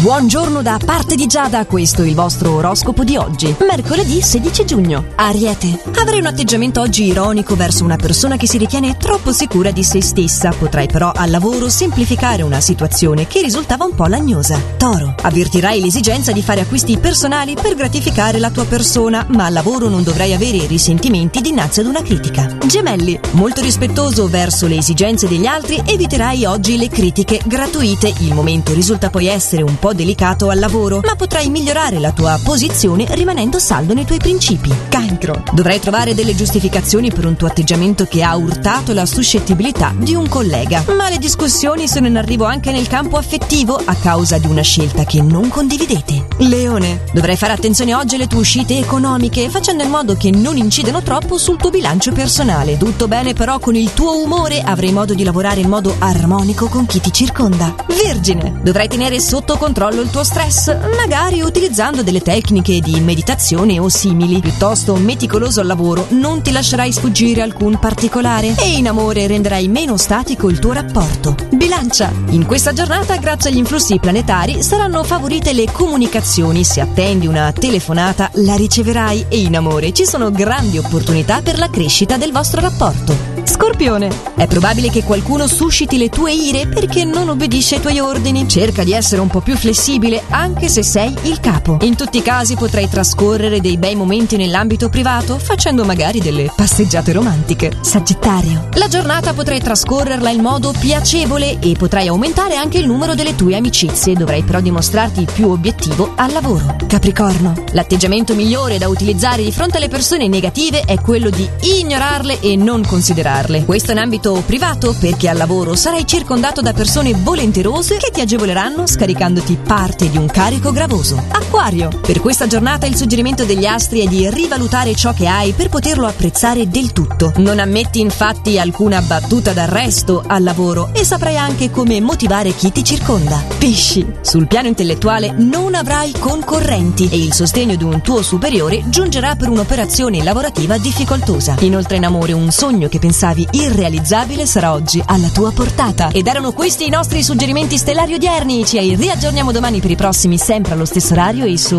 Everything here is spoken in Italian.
Buongiorno da parte di Giada, questo è il vostro oroscopo di oggi, mercoledì 16 giugno. Ariete, avrai un atteggiamento oggi ironico verso una persona che si ritiene troppo sicura di se stessa, potrai però al lavoro semplificare una situazione che risultava un po' lagnosa. Toro, avvertirai l'esigenza di fare acquisti personali per gratificare la tua persona, ma al lavoro non dovrai avere risentimenti dinanzi ad una critica. Gemelli, molto rispettoso verso le esigenze degli altri, eviterai oggi le critiche gratuite. Il momento risulta poi essere un po' delicato al lavoro, ma potrai migliorare la tua posizione rimanendo saldo nei tuoi principi. Cancro. Dovrai trovare delle giustificazioni per un tuo atteggiamento che ha urtato la suscettibilità di un collega. Ma le discussioni sono in arrivo anche nel campo affettivo a causa di una scelta che non condividete. Leone. Dovrai fare attenzione oggi alle tue uscite economiche, facendo in modo che non incidano troppo sul tuo bilancio personale. Tutto bene però con il tuo umore avrai modo di lavorare in modo armonico con chi ti circonda. Vergine. Dovrai tenere sotto controllo controllo il tuo stress, magari utilizzando delle tecniche di meditazione o simili. Piuttosto meticoloso al lavoro, non ti lascerai sfuggire alcun particolare e in amore renderai meno statico il tuo rapporto. Bilancia. In questa giornata, grazie agli influssi planetari, saranno favorite le comunicazioni. Se attendi una telefonata, la riceverai e in amore ci sono grandi opportunità per la crescita del vostro rapporto. Scorpione. È probabile che qualcuno susciti le tue ire perché non obbedisce ai tuoi ordini. Cerca di essere un po' più flessibile anche se sei il capo. In tutti i casi potrai trascorrere dei bei momenti nell'ambito privato facendo magari delle passeggiate romantiche. Sagittario. La giornata potrai trascorrerla in modo piacevole e potrai aumentare anche il numero delle tue amicizie. Dovrai però dimostrarti più obiettivo al lavoro. Capricorno. L'atteggiamento migliore da utilizzare di fronte alle persone negative è quello di ignorarle e non considerarle farle. Questo in ambito privato perché al lavoro sarai circondato da persone volenterose che ti agevoleranno scaricandoti parte di un carico gravoso. Acquario. Per questa giornata il suggerimento degli astri è di rivalutare ciò che hai per poterlo apprezzare del tutto. Non ammetti infatti alcuna battuta d'arresto al lavoro e saprai anche come motivare chi ti circonda. Pesci. Sul piano intellettuale non avrai concorrenti e il sostegno di un tuo superiore giungerà per un'operazione lavorativa difficoltosa. Inoltre in amore un sogno che pensavi pensavi irrealizzabile sarà oggi alla tua portata. Ed erano questi i nostri suggerimenti stellari odierni. Ci riaggiorniamo domani per i prossimi sempre allo stesso orario e solo